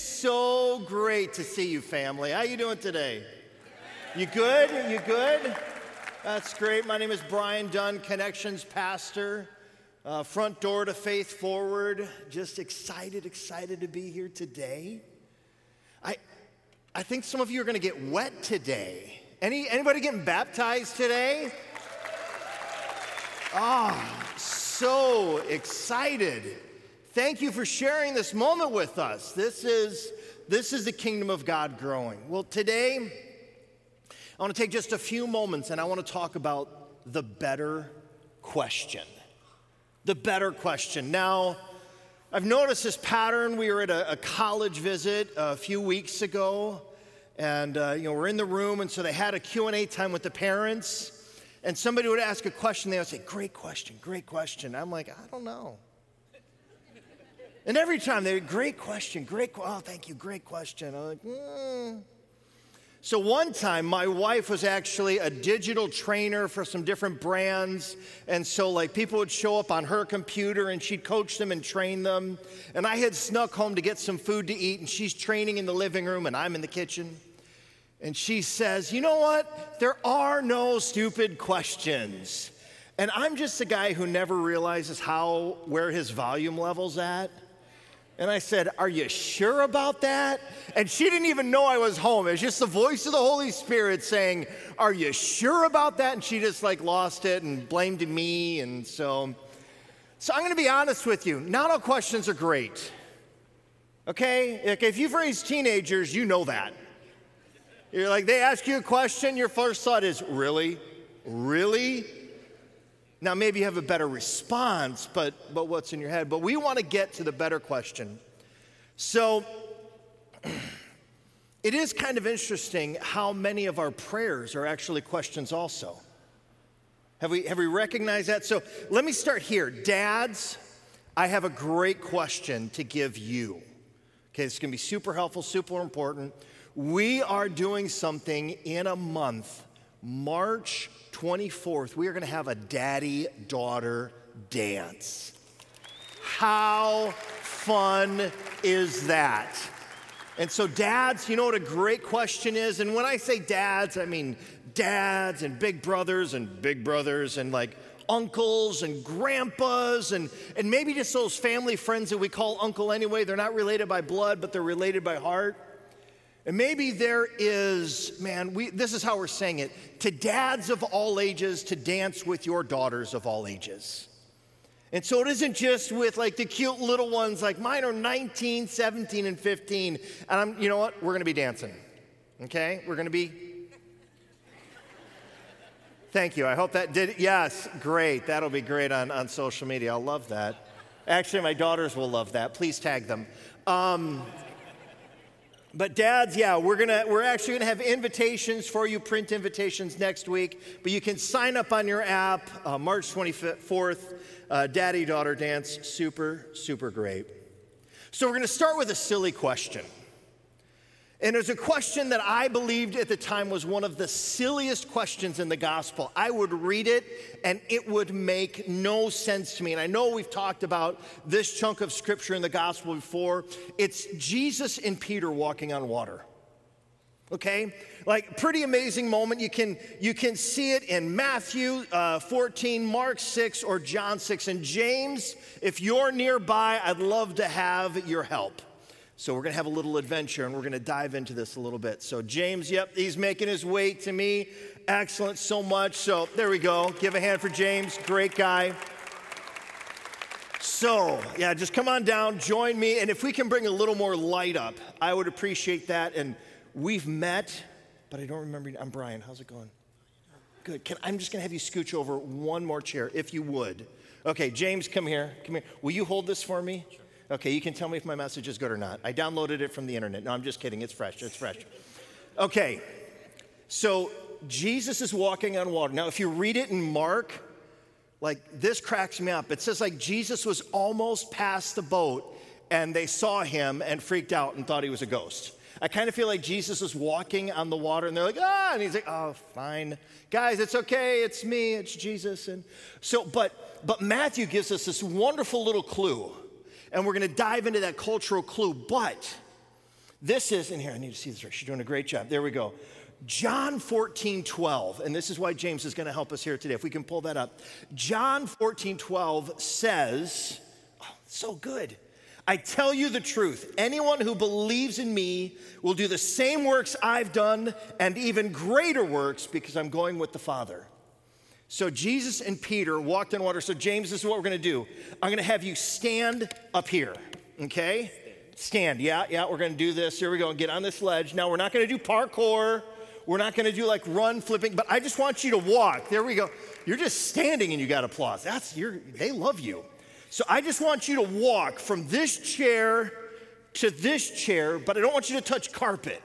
so great to see you, family. How you doing today? You good? You good? That's great. My name is Brian Dunn, Connections Pastor, uh, front door to Faith Forward. Just excited, excited to be here today. I, I think some of you are going to get wet today. Any anybody getting baptized today? Ah, oh, so excited. Thank you for sharing this moment with us. This is this is the kingdom of God growing. Well, today I want to take just a few moments and I want to talk about the better question. The better question. Now, I've noticed this pattern. We were at a, a college visit a few weeks ago, and uh, you know we're in the room, and so they had a Q&A time with the parents, and somebody would ask a question. They would say, "Great question, great question." I'm like, I don't know. And every time they would, "Great question, great. Oh, thank you, great question." I'm like, hmm. So, one time, my wife was actually a digital trainer for some different brands. And so, like, people would show up on her computer and she'd coach them and train them. And I had snuck home to get some food to eat, and she's training in the living room, and I'm in the kitchen. And she says, You know what? There are no stupid questions. And I'm just a guy who never realizes how, where his volume level's at. And I said, Are you sure about that? And she didn't even know I was home. It was just the voice of the Holy Spirit saying, Are you sure about that? And she just like lost it and blamed me. And so, so I'm going to be honest with you. Not all questions are great. Okay? Like if you've raised teenagers, you know that. You're like, they ask you a question, your first thought is, Really? Really? Now, maybe you have a better response, but, but what's in your head? But we want to get to the better question. So, it is kind of interesting how many of our prayers are actually questions, also. Have we, have we recognized that? So, let me start here. Dads, I have a great question to give you. Okay, it's gonna be super helpful, super important. We are doing something in a month, March 24th, we are going to have a daddy daughter dance. How fun is that? And so, dads, you know what a great question is? And when I say dads, I mean dads and big brothers and big brothers and like uncles and grandpas and, and maybe just those family friends that we call uncle anyway. They're not related by blood, but they're related by heart. And maybe there is, man, we, this is how we're saying it to dads of all ages to dance with your daughters of all ages. And so it isn't just with like the cute little ones, like mine are 19, 17, and 15. And I'm, you know what? We're gonna be dancing. Okay? We're gonna be. Thank you. I hope that did. Yes, great. That'll be great on, on social media. I'll love that. Actually, my daughters will love that. Please tag them. Um, but dads, yeah, we're gonna we're actually gonna have invitations for you, print invitations next week. But you can sign up on your app, uh, March 24th, uh, Daddy Daughter Dance, super super great. So we're gonna start with a silly question. And it's a question that I believed at the time was one of the silliest questions in the gospel. I would read it and it would make no sense to me. And I know we've talked about this chunk of scripture in the gospel before. It's Jesus and Peter walking on water. Okay? Like pretty amazing moment. You can you can see it in Matthew uh, 14, Mark 6, or John 6. And James, if you're nearby, I'd love to have your help. So we're going to have a little adventure and we're going to dive into this a little bit. So, James, yep, he's making his way to me. Excellent, so much. So, there we go. Give a hand for James. Great guy. So, yeah, just come on down, join me. And if we can bring a little more light up, I would appreciate that. And we've met, but I don't remember. I'm Brian. How's it going? Good. Can, I'm just going to have you scooch over one more chair, if you would. Okay, James, come here. Come here. Will you hold this for me? Sure. Okay, you can tell me if my message is good or not. I downloaded it from the internet. No, I'm just kidding. It's fresh. It's fresh. Okay, so Jesus is walking on water. Now, if you read it in Mark, like this cracks me up. It says, like, Jesus was almost past the boat and they saw him and freaked out and thought he was a ghost. I kind of feel like Jesus was walking on the water and they're like, ah, and he's like, oh, fine. Guys, it's okay. It's me. It's Jesus. And so, but, but Matthew gives us this wonderful little clue and we're going to dive into that cultural clue. But This is, in here, I need to see this. She's doing a great job. There we go. John 14, 12, and this is why James is going to help us here today. If we can pull that up. John 14, 12 says, oh, so good. I tell you the truth. Anyone who believes in me will do the same works I've done and even greater works because I'm going with the Father. So Jesus and Peter walked on water. So, James, this is what we're going to do. I'm going to have you stand up here, okay? Stand. Yeah, yeah, we're going to do this. Here we go. Get on this ledge. Now, we're not going to do parkour. We're not going to do like run flipping, but I just want you to walk. There we go. You're just standing and you got applause. That's your they love you. So I just want you to walk from this chair to this chair, but I don't want you to touch carpet.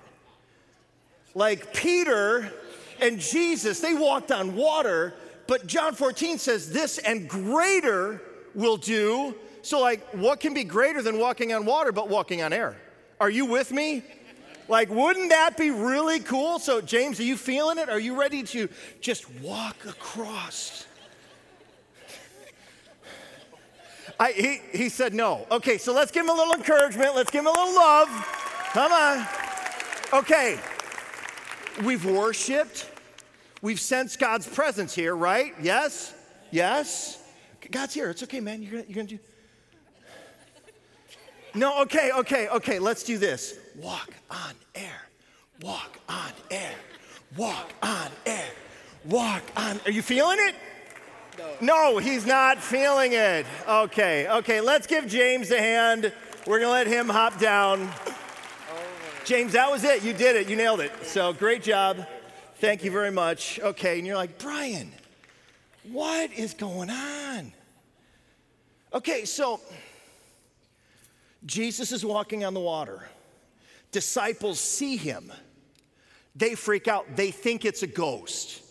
Like Peter and Jesus, they walked on water, but John 14 says this and greater will do. So like what can be greater than walking on water but walking on air? Are you with me? Like, wouldn't that be really cool? So, James, are you feeling it? Are you ready to just walk across? I, he, he said no. Okay, so let's give him a little encouragement. Let's give him a little love. Come on. Okay, we've worshiped. We've sensed God's presence here, right? Yes? Yes? God's here. It's okay, man. You're gonna, you're gonna do. No, okay, okay, okay. Let's do this walk on air, walk on air, walk on air, walk on. Are you feeling it? No. no, he's not feeling it. Okay, okay, let's give James a hand. We're gonna let him hop down. Oh, James, that was it. You did it. You nailed it. So great job. Thank you very much. Okay, and you're like, Brian, what is going on? Okay, so Jesus is walking on the water disciples see him, they freak out. They think it's a ghost.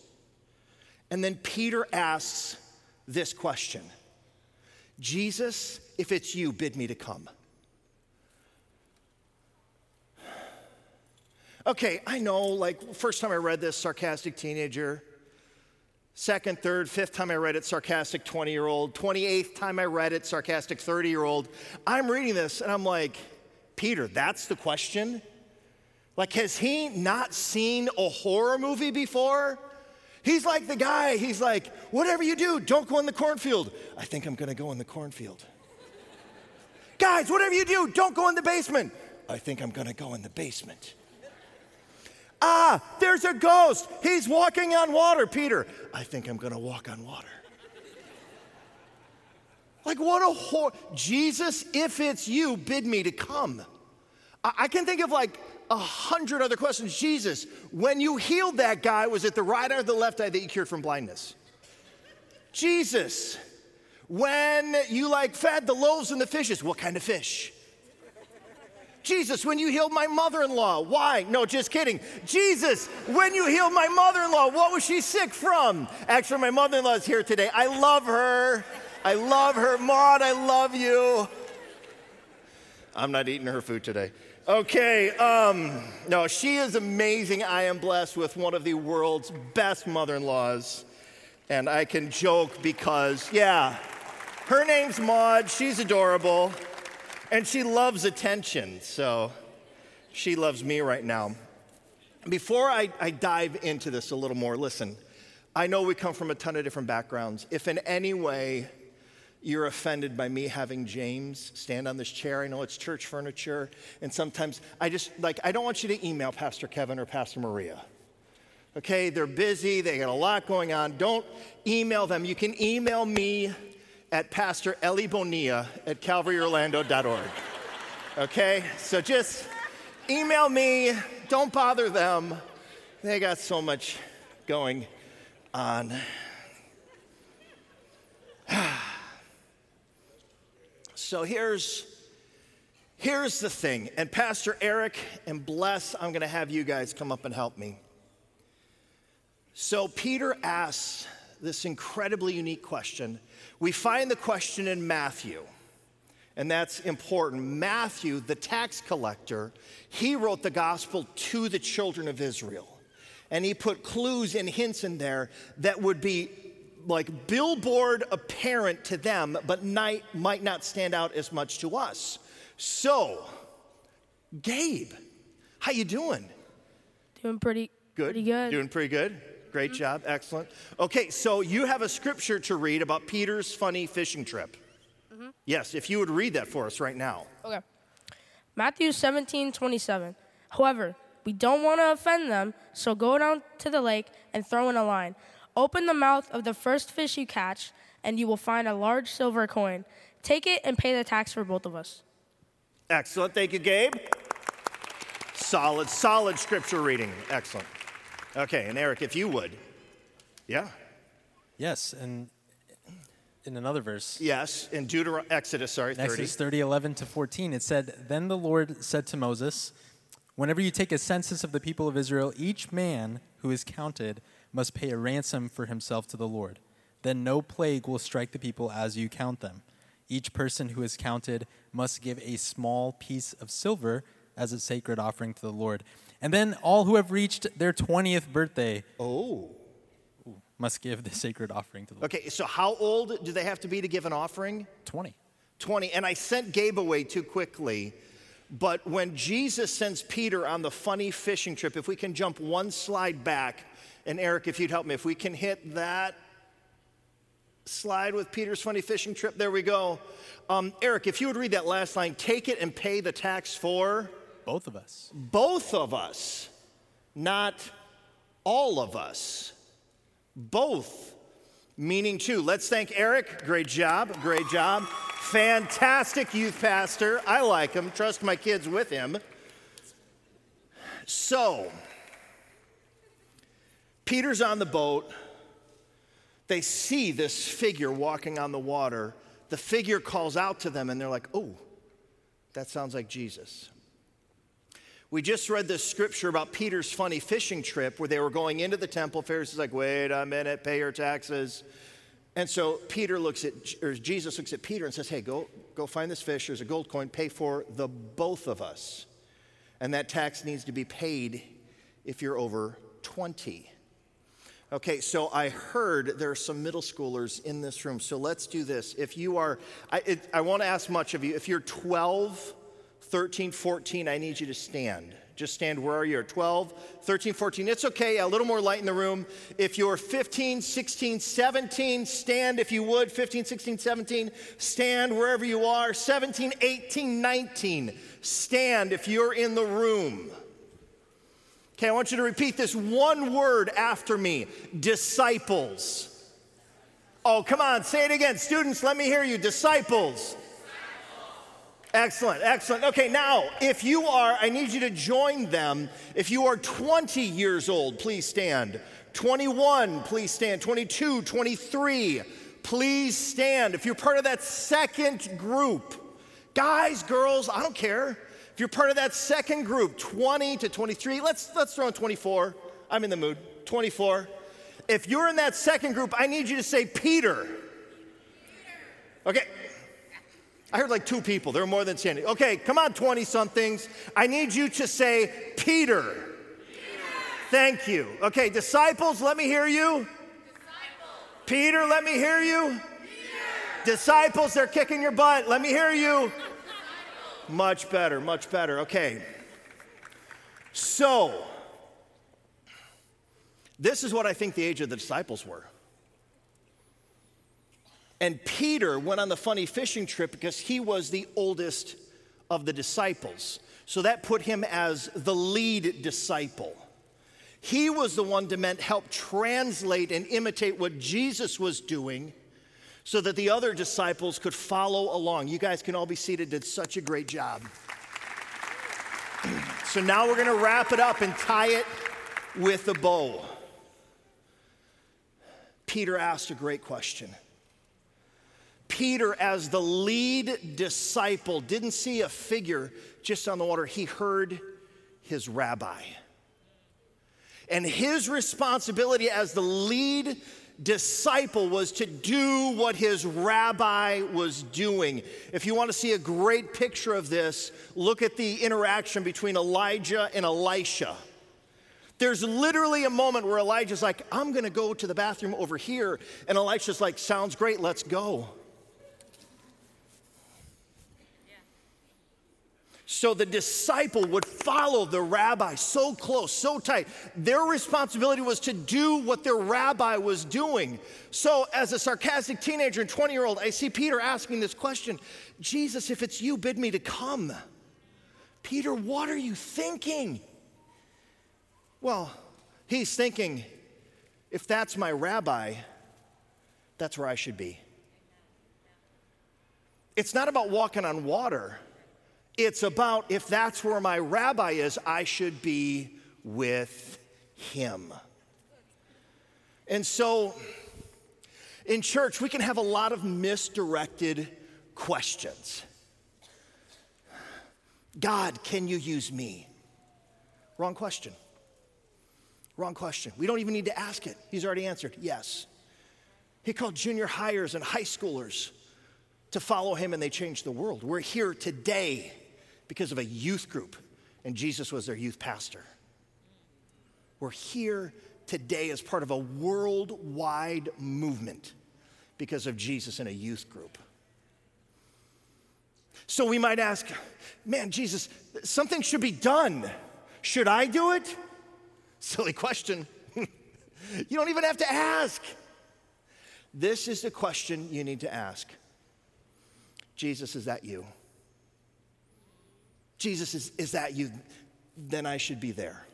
And then Peter asks this question Jesus, if it's you, bid me to come. Okay, I know, like, first time I read this, sarcastic teenager. Second, third, fifth time I read it, sarcastic 20 year old. 28th time I read it, sarcastic 30 year old. I'm reading this and I'm like, Peter, that's the question? Like, has he not seen a horror movie before? He's like the guy, he's like, whatever you do, don't go in the cornfield. I think I'm gonna go in the cornfield. Guys, whatever you do, don't go in the basement. I think I'm gonna go in the basement. Ah, there's a ghost. He's walking on water, Peter. I think I'm gonna walk on water. Like, what a horror. Jesus, if it's you, bid me to come. I, I can think of like a hundred other questions. Jesus, when you healed that guy, was it the right eye or the left eye that you cured from blindness? Jesus, when you like fed the loaves and the fishes, what kind of fish? Jesus, when you healed my mother in law, why? No, just kidding. Jesus, when you healed my mother in law, what was she sick from? Actually, my mother in law is here today. I love her. I love her. Maud, I love you. I'm not eating her food today. Okay, um, no, she is amazing. I am blessed with one of the world's best mother in laws. And I can joke because, yeah, her name's Maud. She's adorable. And she loves attention. So she loves me right now. Before I, I dive into this a little more, listen, I know we come from a ton of different backgrounds. If in any way, you're offended by me having James stand on this chair. I know it's church furniture. And sometimes I just, like, I don't want you to email Pastor Kevin or Pastor Maria. Okay, they're busy, they got a lot going on. Don't email them. You can email me at Pastor Ellie Bonilla at calvaryorlando.org. Okay, so just email me. Don't bother them. They got so much going on. So here's here's the thing. And Pastor Eric and Bless, I'm going to have you guys come up and help me. So Peter asks this incredibly unique question. We find the question in Matthew. And that's important. Matthew, the tax collector, he wrote the gospel to the children of Israel. And he put clues and hints in there that would be like billboard apparent to them, but might, might not stand out as much to us. So, Gabe, How you doing? Doing pretty Good. Pretty good. Doing pretty good. Great mm-hmm. job. Excellent. Okay, so you have a scripture to read about Peter's funny fishing trip. Mm-hmm. Yes, if you would read that for us right now. Okay. Matthew 17, 27. However, we don't want to offend them, so go down to the lake and throw in a line. Open the mouth of the first fish you catch, and you will find a large silver coin. Take it and pay the tax for both of us. Excellent. Thank you, Gabe. Solid, solid scripture reading. Excellent. Okay, and Eric, if you would. Yeah. Yes, and in another verse, Yes, in Deuteronomy, Exodus, sorry, 30. Exodus 30, 11 to 14, it said, Then the Lord said to Moses, Whenever you take a census of the people of Israel, each man who is counted must pay a ransom for himself to the Lord. Then no plague will strike the people as you count them. Each person who is counted must give a small piece of silver as a sacred offering to the Lord. And then all who have reached their 20th birthday Oh. must give the sacred offering to the Lord. Okay, so how old do they have to be to give an offering? 20. 20. And I sent Gabe away too quickly. But when Jesus sends Peter on the funny fishing trip, if we can jump one slide back, and Eric, if you'd help me, if we can hit that slide with Peter's funny fishing trip, there we go. Um, Eric, if you would read that last line, take it and pay the tax for Both of us. both of us, not all of us. Both, meaning two. Let's thank Eric. Great job. Great job. Fantastic youth pastor. I like him. Trust my kids with him. So, Peter's on the boat. They see this figure walking on the water. The figure calls out to them, and they're like, oh, that sounds like Jesus. We just read this scripture about Peter's funny fishing trip where they were going into the temple. Pharisees like, wait a minute, pay your taxes. And so Peter looks at, or Jesus looks at Peter and says, hey, go, go find this fish. There's a gold coin. Pay for the both of us. And that tax needs to be paid if you're over 20. Okay, so I heard there are some middle schoolers in this room. So let's do this. If you are, I, I won't ask much of you. If you're 12, 13, 14, I need you to stand. Just stand where are you? 12, 13, 14. It's okay, a little more light in the room. If you're 15, 16, 17, stand if you would. 15, 16, 17, stand wherever you are. 17, 18, 19, stand if you're in the room. Okay, I want you to repeat this one word after me disciples. Oh, come on, say it again. Students, let me hear you. Disciples. Excellent, excellent. Okay, now, if you are, I need you to join them. If you are 20 years old, please stand. 21, please stand. 22, 23, please stand. If you're part of that second group, guys, girls, I don't care. If you're part of that second group, 20 to 23, let's, let's throw in 24. I'm in the mood. 24. If you're in that second group, I need you to say Peter. Okay. I heard like two people. There were more than standing. Okay, come on, 20 somethings. I need you to say Peter. Peter. Thank you. Okay, disciples, let me hear you. Disciples. Peter, let me hear you. Peter. Disciples, they're kicking your butt. Let me hear you. Much better, much better. Okay. So, this is what I think the age of the disciples were. And Peter went on the funny fishing trip because he was the oldest of the disciples. So that put him as the lead disciple. He was the one to meant help translate and imitate what Jesus was doing so that the other disciples could follow along. You guys can all be seated, did such a great job. so now we're going to wrap it up and tie it with a bow. Peter asked a great question. Peter, as the lead disciple, didn't see a figure just on the water, he heard his rabbi. And his responsibility as the lead disciple was to do what his rabbi was doing. If you want to see a great picture of this, look at the interaction between Elijah and Elisha. There's literally a moment where Elijah's like, I'm going to go to the bathroom over here. And Elisha's like, Sounds great, let's go. So the disciple would follow the rabbi so close, so tight. Their responsibility was to do what their rabbi was doing. So, as a sarcastic teenager and 20 year old, I see Peter asking this question Jesus, if it's you, bid me to come. Peter, what are you thinking? Well, he's thinking, if that's my rabbi, that's where I should be. It's not about walking on water. It's about if that's where my rabbi is, I should be with him. And so in church, we can have a lot of misdirected questions. God, can you use me? Wrong question. Wrong question. We don't even need to ask it. He's already answered yes. He called junior highers and high schoolers to follow him, and they changed the world. We're here today because of a youth group, and Jesus was their youth pastor. We're here today as part of a worldwide movement because of Jesus in a youth group. So we might ask, man, Jesus, something should be done. Should I do it? Silly question. you don't even have to ask. This is the question you need to ask Jesus, is that you? Jesus, is, is that you? Then I should be there.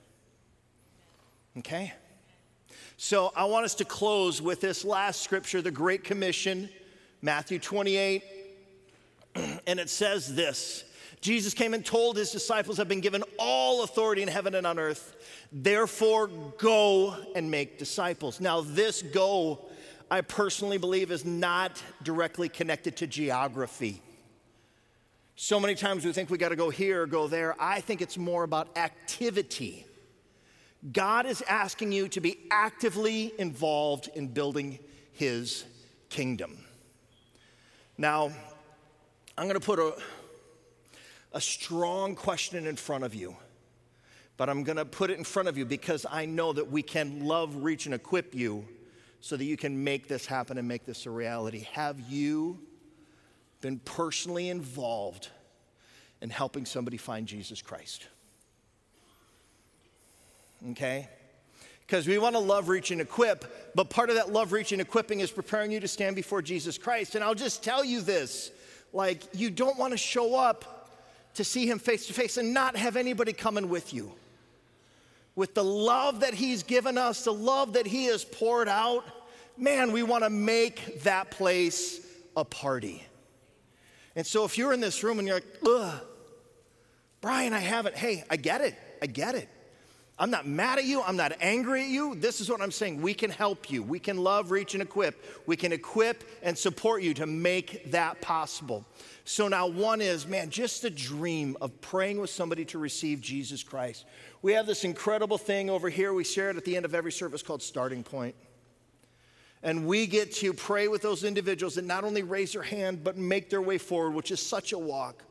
Okay? So I want us to close with this last scripture, the Great Commission, Matthew 28. And it says this Jesus came and told his disciples, I've been given all authority in heaven and on earth. Therefore, go and make disciples. Now, this go, I personally believe, is not directly connected to geography. So many times we think we got to go here or go there. I think it's more about activity. God is asking you to be actively involved in building his kingdom. Now, I'm going to put a, a strong question in front of you, but I'm going to put it in front of you because I know that we can love, reach, and equip you so that you can make this happen and make this a reality. Have you been personally involved in helping somebody find Jesus Christ? Okay? Because we want to love, reach, and equip, but part of that love, reach, and equipping is preparing you to stand before Jesus Christ. And I'll just tell you this like, you don't want to show up to see him face to face and not have anybody coming with you. With the love that he's given us, the love that he has poured out, man, we want to make that place a party. And so if you're in this room and you're like, ugh, Brian, I haven't, hey, I get it. I get it. I'm not mad at you. I'm not angry at you. This is what I'm saying. We can help you. We can love, reach, and equip. We can equip and support you to make that possible. So now, one is, man, just the dream of praying with somebody to receive Jesus Christ. We have this incredible thing over here. We share it at the end of every service called Starting Point. And we get to pray with those individuals and not only raise their hand, but make their way forward, which is such a walk.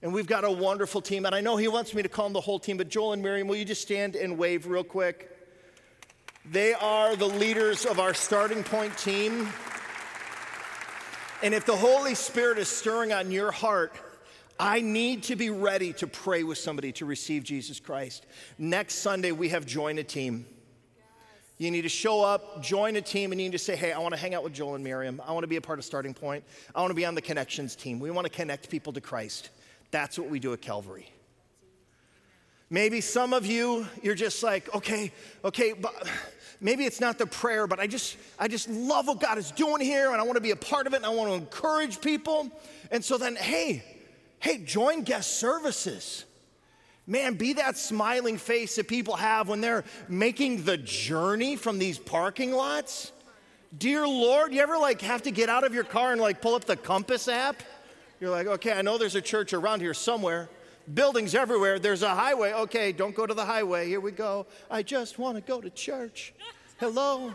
And we've got a wonderful team. And I know he wants me to call them the whole team, but Joel and Miriam, will you just stand and wave real quick? They are the leaders of our starting point team. And if the Holy Spirit is stirring on your heart, I need to be ready to pray with somebody to receive Jesus Christ. Next Sunday, we have Join a Team. You need to show up, join a team, and you need to say, Hey, I want to hang out with Joel and Miriam. I want to be a part of Starting Point. I want to be on the connections team. We want to connect people to Christ. That's what we do at Calvary. Maybe some of you, you're just like, okay, okay, but maybe it's not the prayer, but I just, I just love what God is doing here and I want to be a part of it and I want to encourage people. And so then, hey, hey, join guest services. Man, be that smiling face that people have when they're making the journey from these parking lots. Dear Lord, you ever like have to get out of your car and like pull up the compass app? You're like, okay, I know there's a church around here somewhere. Buildings everywhere. There's a highway. Okay, don't go to the highway. Here we go. I just want to go to church. Hello.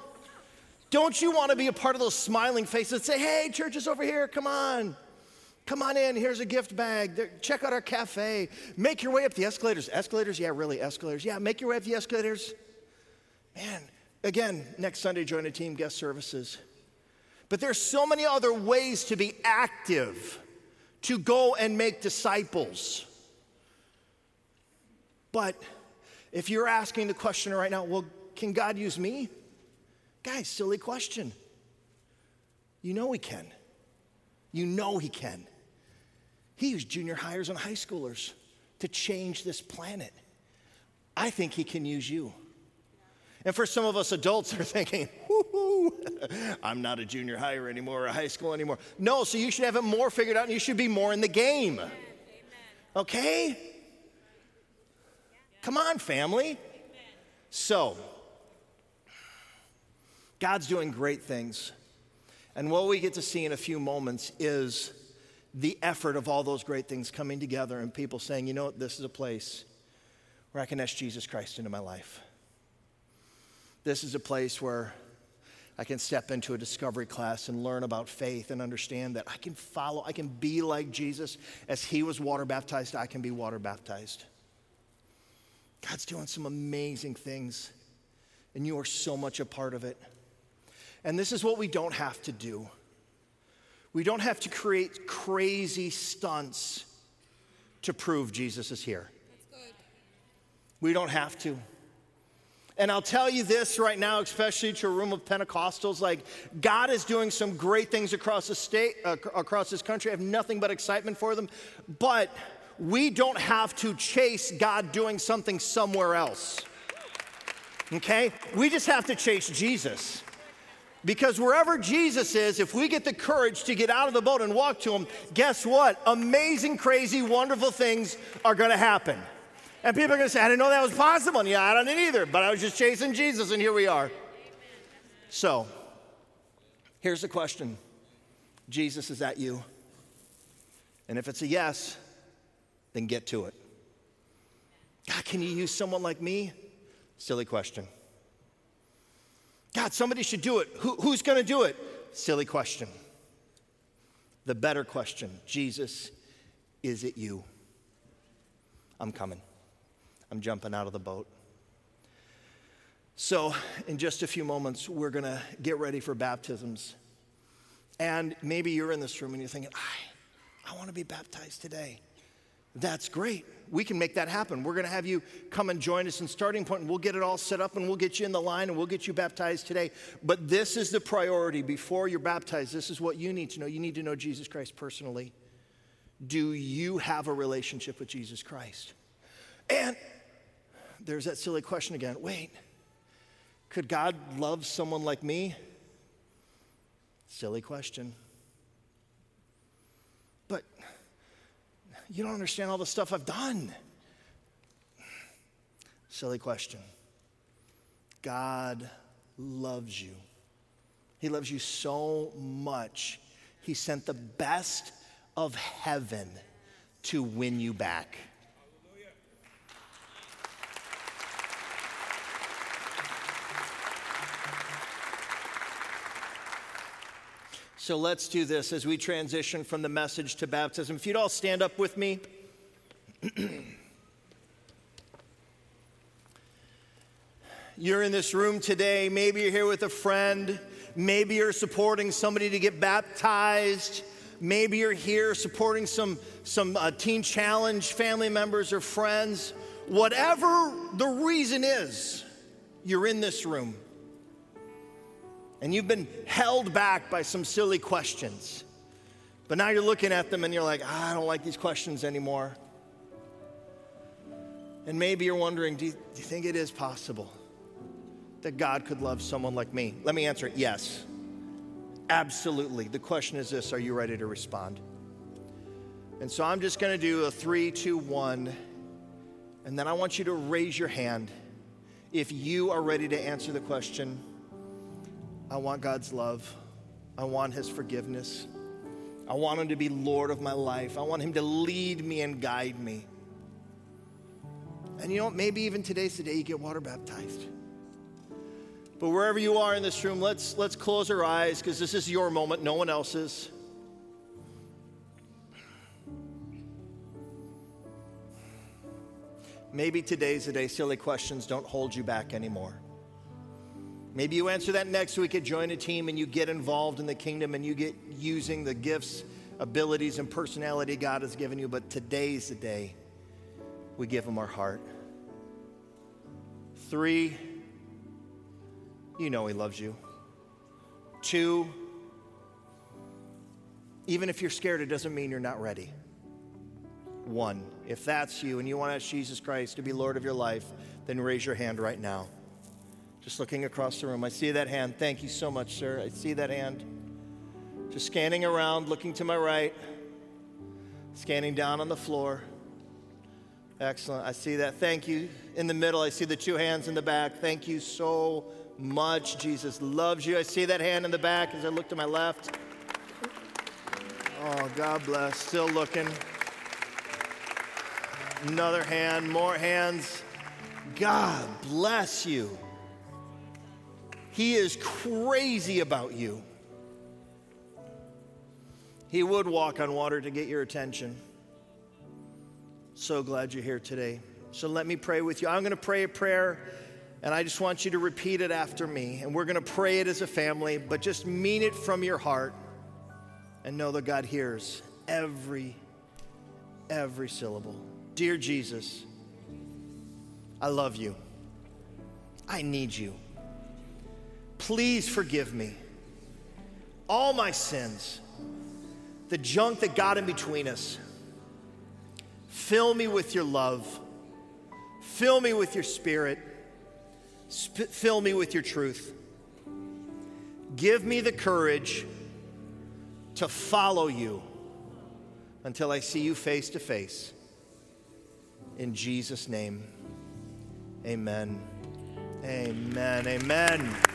Don't you want to be a part of those smiling faces say, hey, church is over here. Come on. Come on in. Here's a gift bag. Check out our cafe. Make your way up the escalators. Escalators? Yeah, really, escalators. Yeah, make your way up the escalators. Man, again, next Sunday, join a team, guest services. But there's so many other ways to be active to go and make disciples. But if you're asking the question right now, well, can God use me? Guys, silly question. You know He can. You know He can. He used junior highers and high schoolers to change this planet. I think He can use you. And for some of us adults are thinking, I'm not a junior higher anymore or a high school anymore. No, so you should have it more figured out and you should be more in the game. Okay? Come on, family. So, God's doing great things. And what we get to see in a few moments is the effort of all those great things coming together and people saying, you know this is a place where I can ask Jesus Christ into my life. This is a place where I can step into a discovery class and learn about faith and understand that I can follow, I can be like Jesus. As he was water baptized, I can be water baptized. God's doing some amazing things, and you are so much a part of it. And this is what we don't have to do. We don't have to create crazy stunts to prove Jesus is here. We don't have to. And I'll tell you this right now, especially to a room of Pentecostals, like God is doing some great things across the state, uh, across this country. I have nothing but excitement for them. But we don't have to chase God doing something somewhere else. Okay? We just have to chase Jesus. Because wherever Jesus is, if we get the courage to get out of the boat and walk to him, guess what? Amazing, crazy, wonderful things are gonna happen. And people are to say, I didn't know that was possible. And yeah, I don't either, but I was just chasing Jesus, and here we are. So, here's the question Jesus, is that you? And if it's a yes, then get to it. God, can you use someone like me? Silly question. God, somebody should do it. Who, who's going to do it? Silly question. The better question Jesus, is it you? I'm coming. I'm jumping out of the boat. So, in just a few moments, we're going to get ready for baptisms. And maybe you're in this room and you're thinking, I, I want to be baptized today. That's great. We can make that happen. We're going to have you come and join us in starting point, and we'll get it all set up, and we'll get you in the line, and we'll get you baptized today. But this is the priority before you're baptized. This is what you need to know. You need to know Jesus Christ personally. Do you have a relationship with Jesus Christ? And there's that silly question again wait, could God love someone like me? Silly question. But you don't understand all the stuff I've done. Silly question. God loves you. He loves you so much. He sent the best of heaven to win you back. So let's do this as we transition from the message to baptism. If you'd all stand up with me. you're in this room today. Maybe you're here with a friend. Maybe you're supporting somebody to get baptized. Maybe you're here supporting some, some uh, teen challenge family members or friends. Whatever the reason is, you're in this room and you've been held back by some silly questions. But now you're looking at them and you're like, ah, I don't like these questions anymore. And maybe you're wondering, do you, do you think it is possible that God could love someone like me? Let me answer it yes. Absolutely. The question is this Are you ready to respond? And so I'm just going to do a three, two, one, and then I want you to raise your hand if you are ready to answer the question I want God's love. I want His forgiveness. I want Him to be Lord of my life. I want Him to lead me and guide me. And you know what? Maybe even today's the day you get water baptized. But wherever you are in this room, let's, let's close our eyes because this is your moment, no one else's. Maybe today's the day silly questions don't hold you back anymore. Maybe you answer that next week at Join a Team and you get involved in the kingdom and you get using the gifts, abilities, and personality God has given you. But today's the day we give Him our heart. Three, you know He loves you. Two, even if you're scared, it doesn't mean you're not ready. One, if that's you and you want to ask Jesus Christ to be Lord of your life, then raise your hand right now. Just looking across the room. I see that hand. Thank you so much, sir. I see that hand. Just scanning around, looking to my right, scanning down on the floor. Excellent. I see that. Thank you. In the middle, I see the two hands in the back. Thank you so much. Jesus loves you. I see that hand in the back as I look to my left. Oh, God bless. Still looking. Another hand, more hands. God bless you. He is crazy about you. He would walk on water to get your attention. So glad you're here today. So let me pray with you. I'm going to pray a prayer, and I just want you to repeat it after me. And we're going to pray it as a family, but just mean it from your heart and know that God hears every, every syllable. Dear Jesus, I love you. I need you. Please forgive me all my sins, the junk that got in between us. Fill me with your love. Fill me with your spirit. Sp- fill me with your truth. Give me the courage to follow you until I see you face to face. In Jesus' name, amen. Amen. Amen.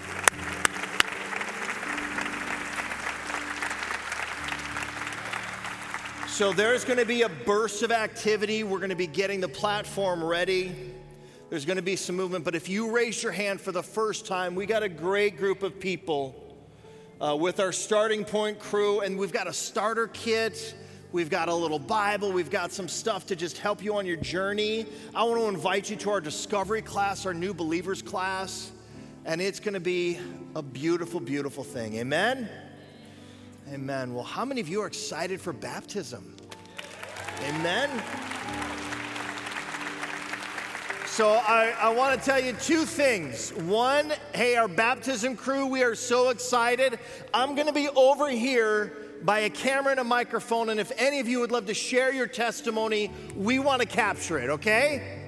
So there's going to be a burst of activity. We're going to be getting the platform ready. There's going to be some movement. But if you raise your hand for the first time, we got a great group of people uh, with our starting point crew, and we've got a starter kit. We've got a little Bible. We've got some stuff to just help you on your journey. I want to invite you to our discovery class, our new believers class, and it's going to be a beautiful, beautiful thing. Amen? Amen. Well, how many of you are excited for baptism? Amen. So, I, I want to tell you two things. One, hey, our baptism crew, we are so excited. I'm going to be over here by a camera and a microphone, and if any of you would love to share your testimony, we want to capture it, okay?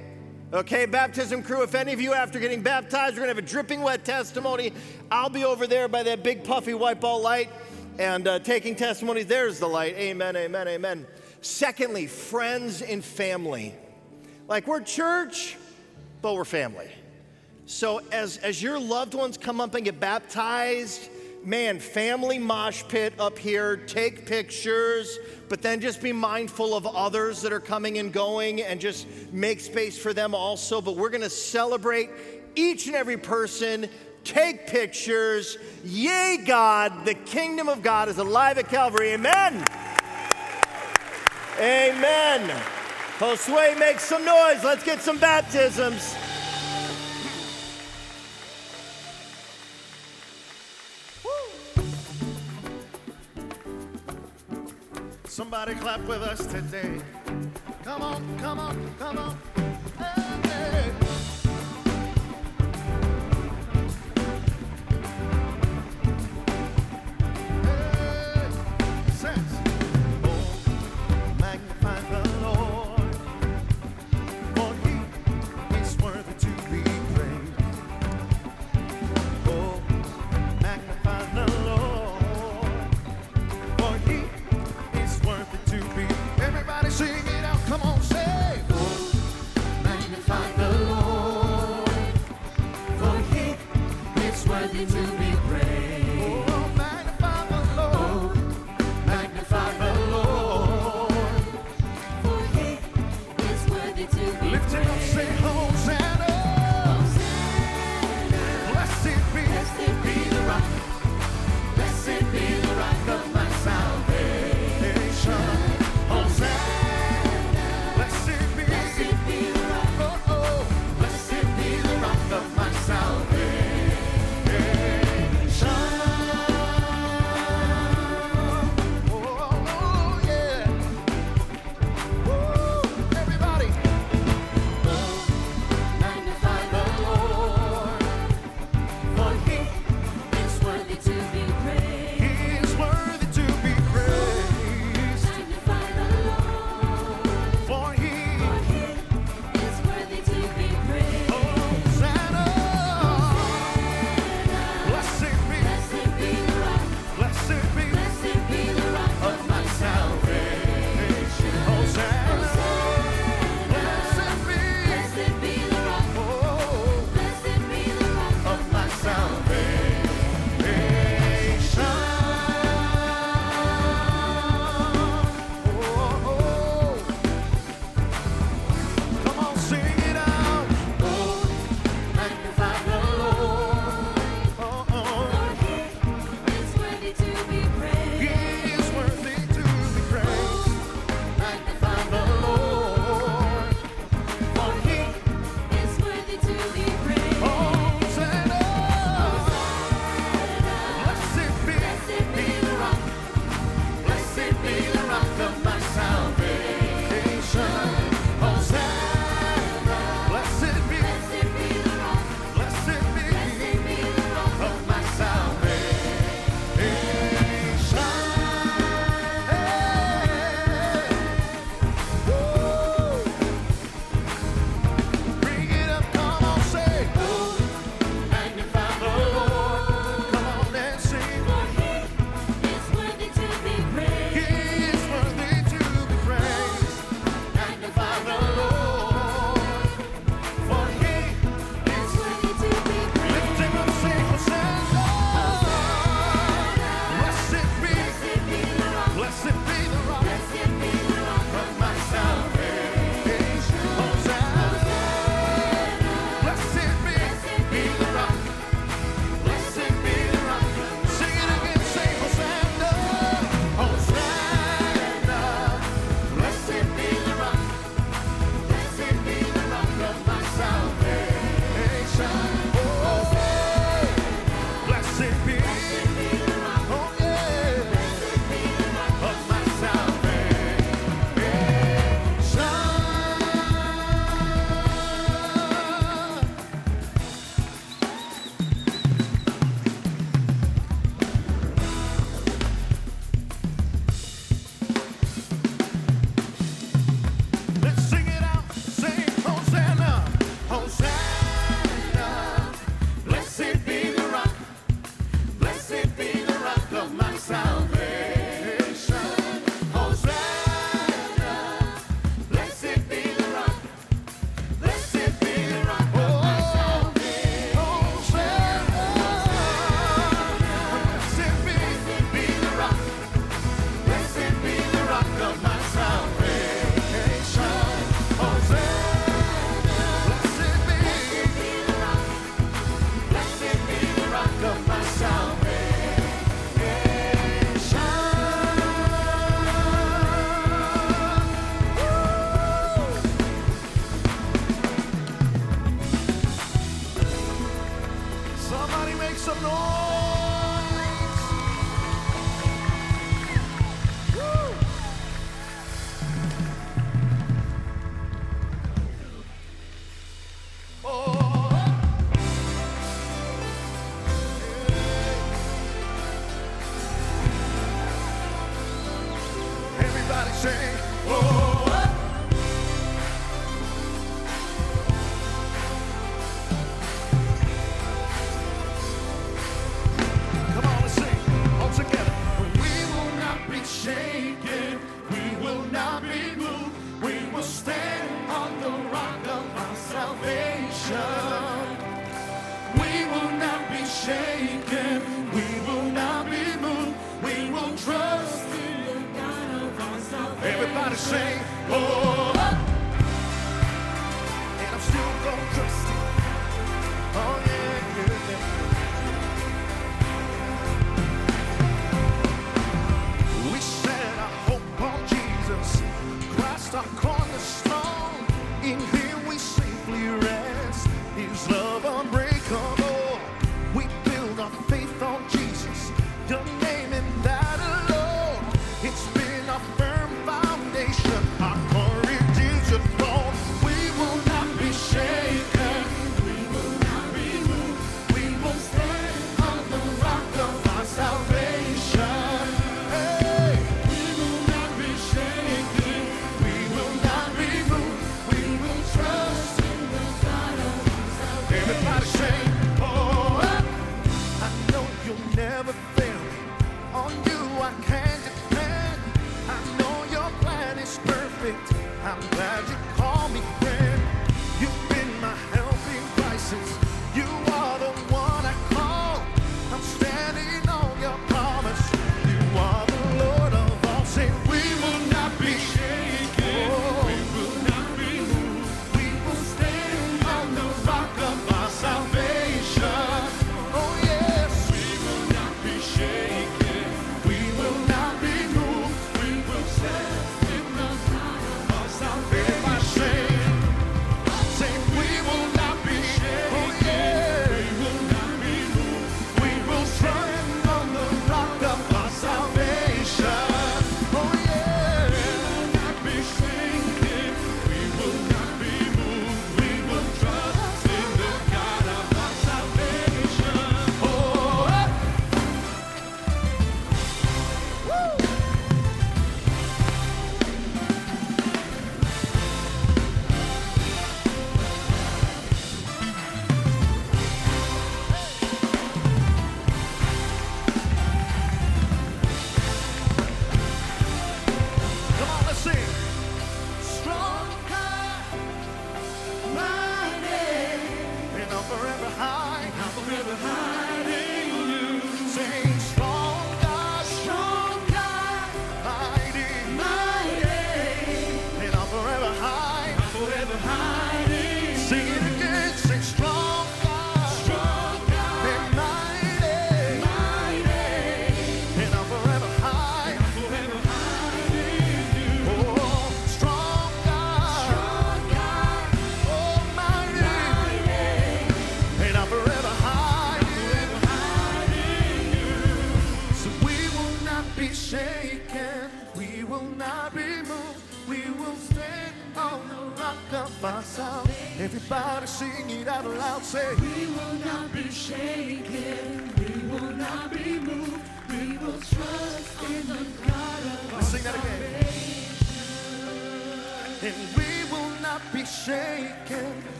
Okay, baptism crew, if any of you after getting baptized, we're gonna have a dripping wet testimony. I'll be over there by that big puffy white ball light and uh, taking testimonies. There's the light. Amen, amen, amen. Secondly, friends and family. Like we're church, but we're family. So as, as your loved ones come up and get baptized, man, family mosh pit up here, take pictures, but then just be mindful of others that are coming and going and just make space for them also. But we're gonna celebrate each and every person take pictures. Yay, God, the kingdom of God is alive at Calvary. Amen. Amen. Josue, make some noise. Let's get some baptisms. Somebody clap with us today. Come on, come on, come on. Hey, hey. Is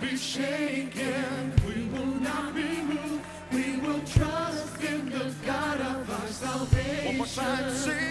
be shaken. We will not be moved. We will trust in the God of our salvation. One more time, sing.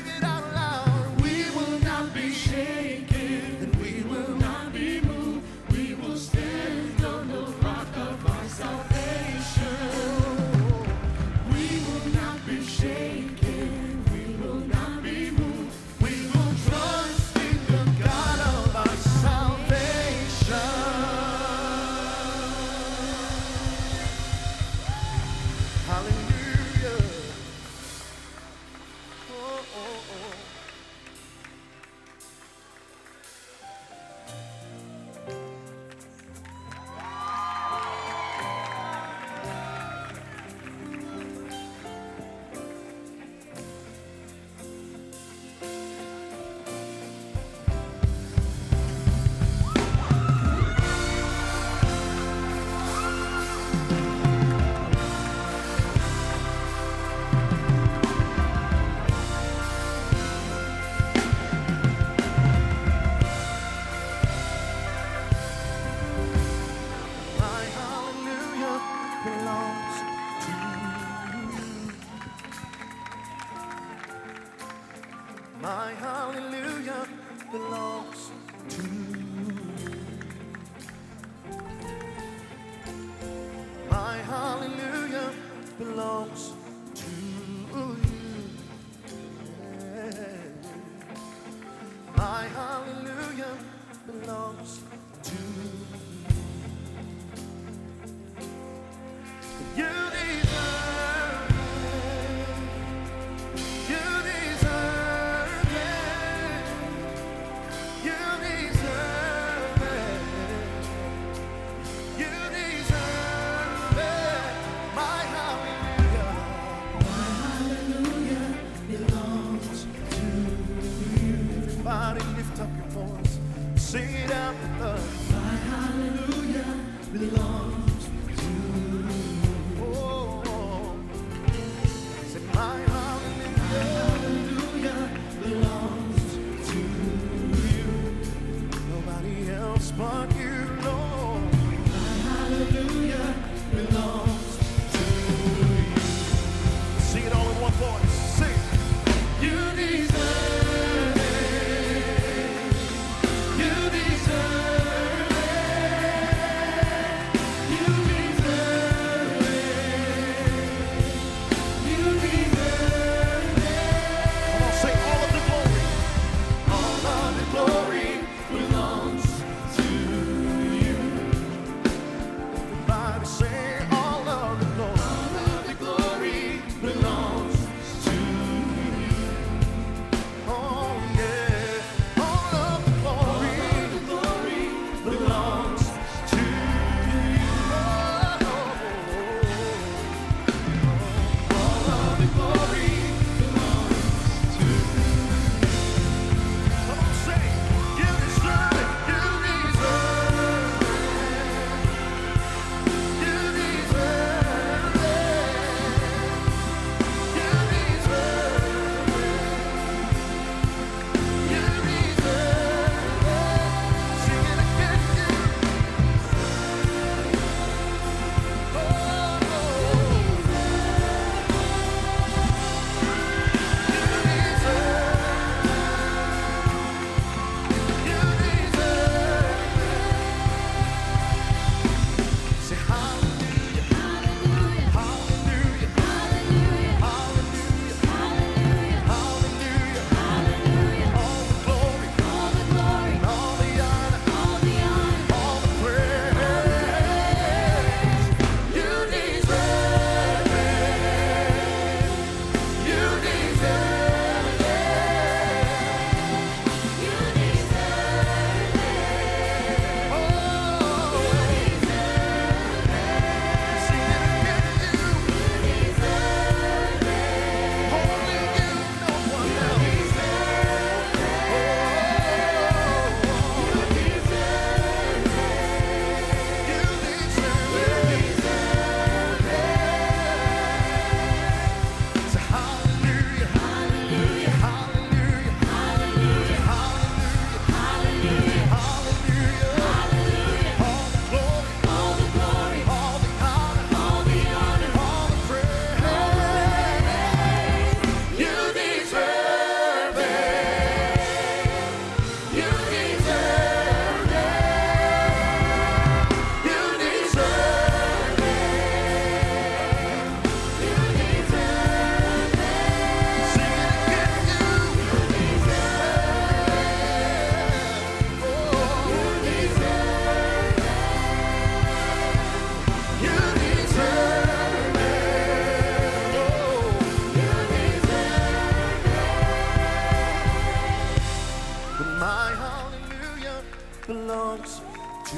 My hallelujah belongs to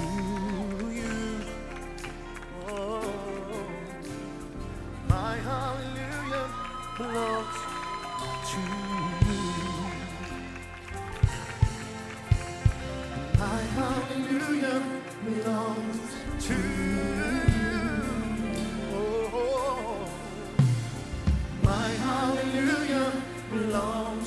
you. Oh, my hallelujah belongs to you. My hallelujah belongs to you. Oh, my hallelujah belongs.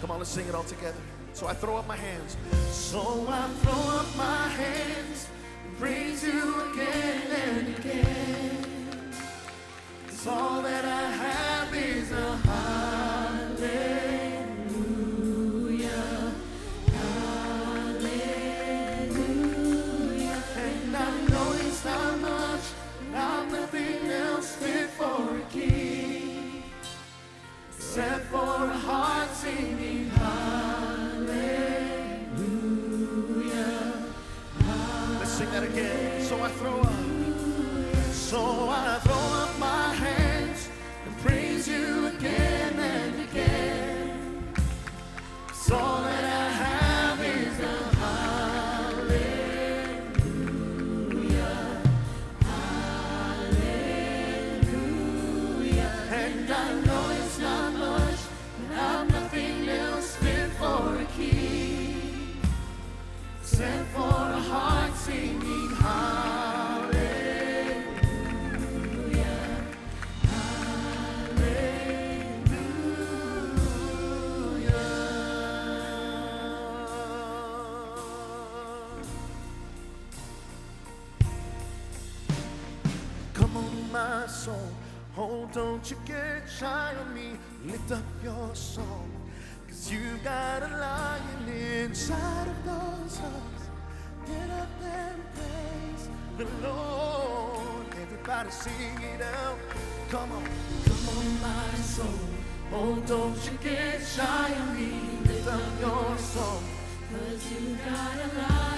Come on, let's sing it all together. So I throw up my hands. So I throw up my hands. Don't you get shy on me, lift up your song. Cause you got a lion inside of those songs. Get up and praise the Lord. Everybody sing it out. Come on. Come on, my soul. Oh, don't you get shy on me, lift up your song. Cause you got a lion.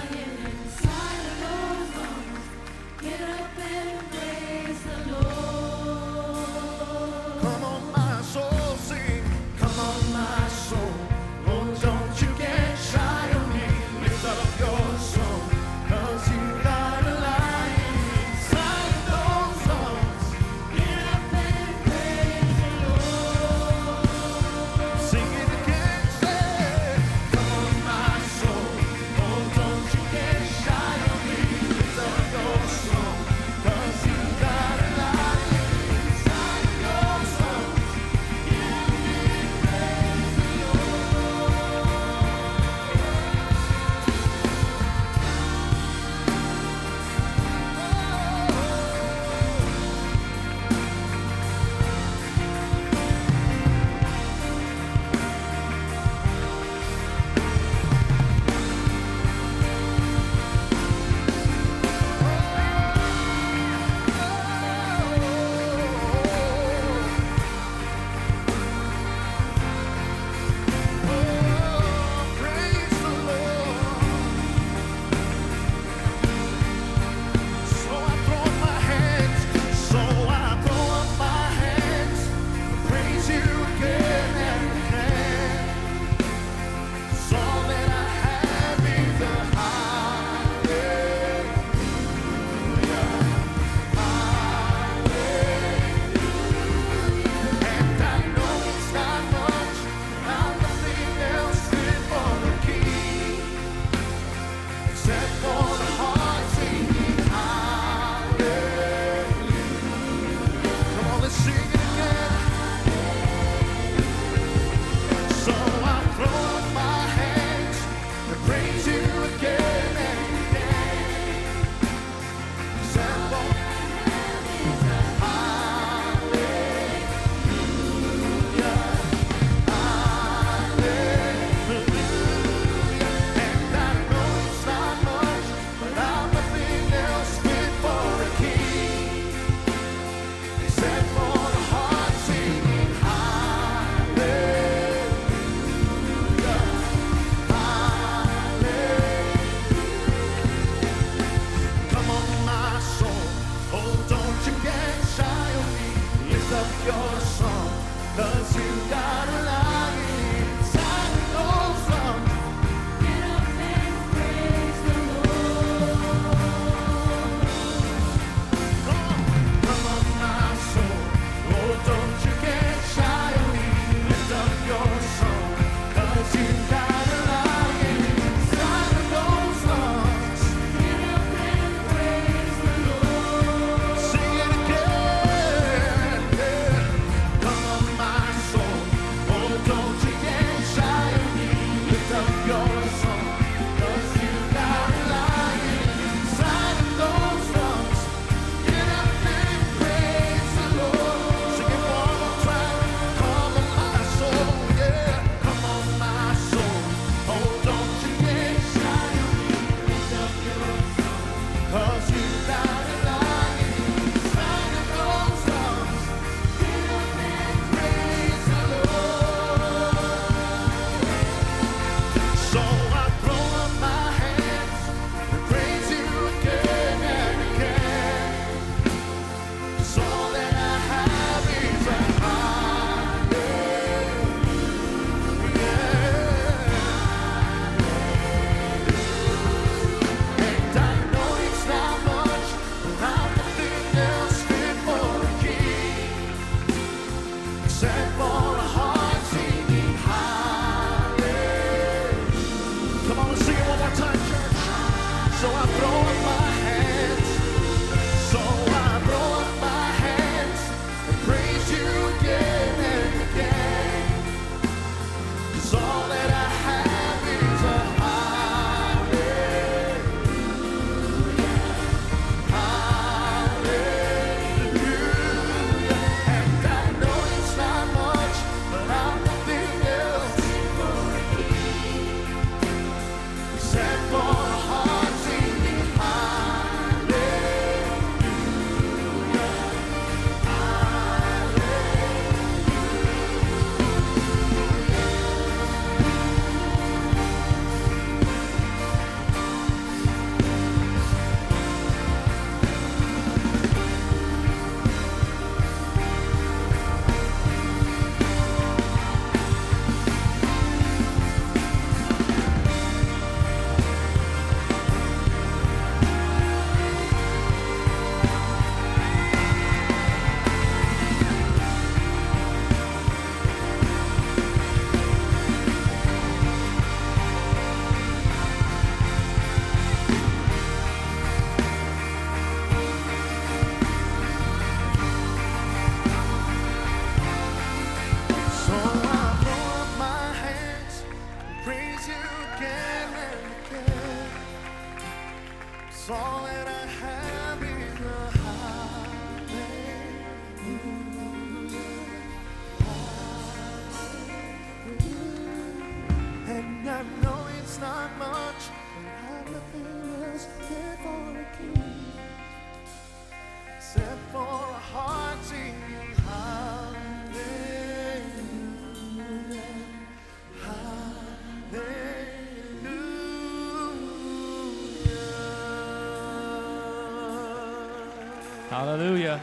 Hallelujah.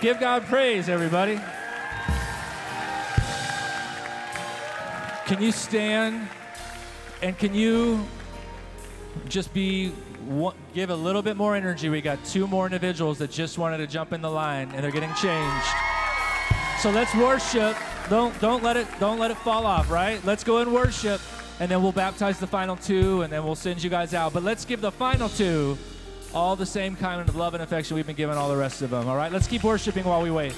Give God praise, everybody. Can you stand and can you just be give a little bit more energy? We got two more individuals that just wanted to jump in the line and they're getting changed. So let's worship. Don't don't let it don't let it fall off, right? Let's go and worship and then we'll baptize the final two and then we'll send you guys out. But let's give the final two all the same kind of love and affection we've been giving all the rest of them. All right, let's keep worshiping while we wait.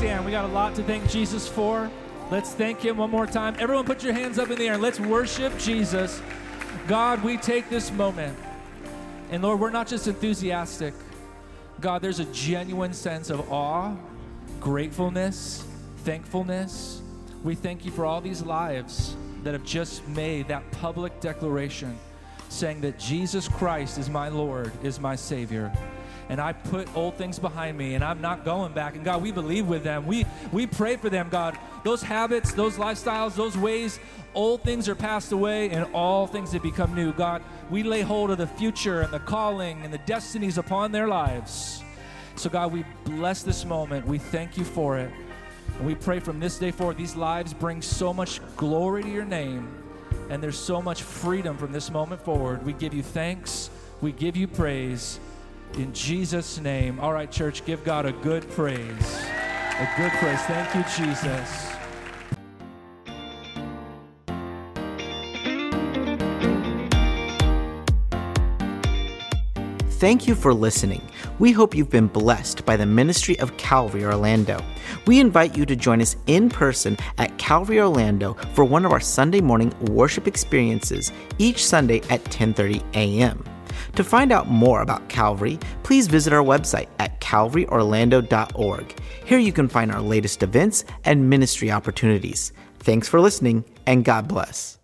stand. We got a lot to thank Jesus for. Let's thank Him one more time. Everyone, put your hands up in the air. Let's worship Jesus. God, we take this moment. And Lord, we're not just enthusiastic. God, there's a genuine sense of awe, gratefulness, thankfulness. We thank you for all these lives that have just made that public declaration saying that Jesus Christ is my Lord, is my Savior and I put old things behind me and I'm not going back. And God, we believe with them. We we pray for them, God. Those habits, those lifestyles, those ways, old things are passed away and all things have become new. God, we lay hold of the future and the calling and the destinies upon their lives. So God, we bless this moment. We thank you for it. And we pray from this day forward, these lives bring so much glory to your name. And there's so much freedom from this moment forward. We give you thanks. We give you praise. In Jesus' name. All right, church, give God a good praise. A good praise. Thank you, Jesus. Thank you for listening. We hope you've been blessed by the ministry of Calvary Orlando. We invite you to join us in person at Calvary Orlando for one of our Sunday morning worship experiences each Sunday at 10:30 a.m. To find out more about Calvary, please visit our website at calvaryorlando.org. Here you can find our latest events and ministry opportunities. Thanks for listening and God bless.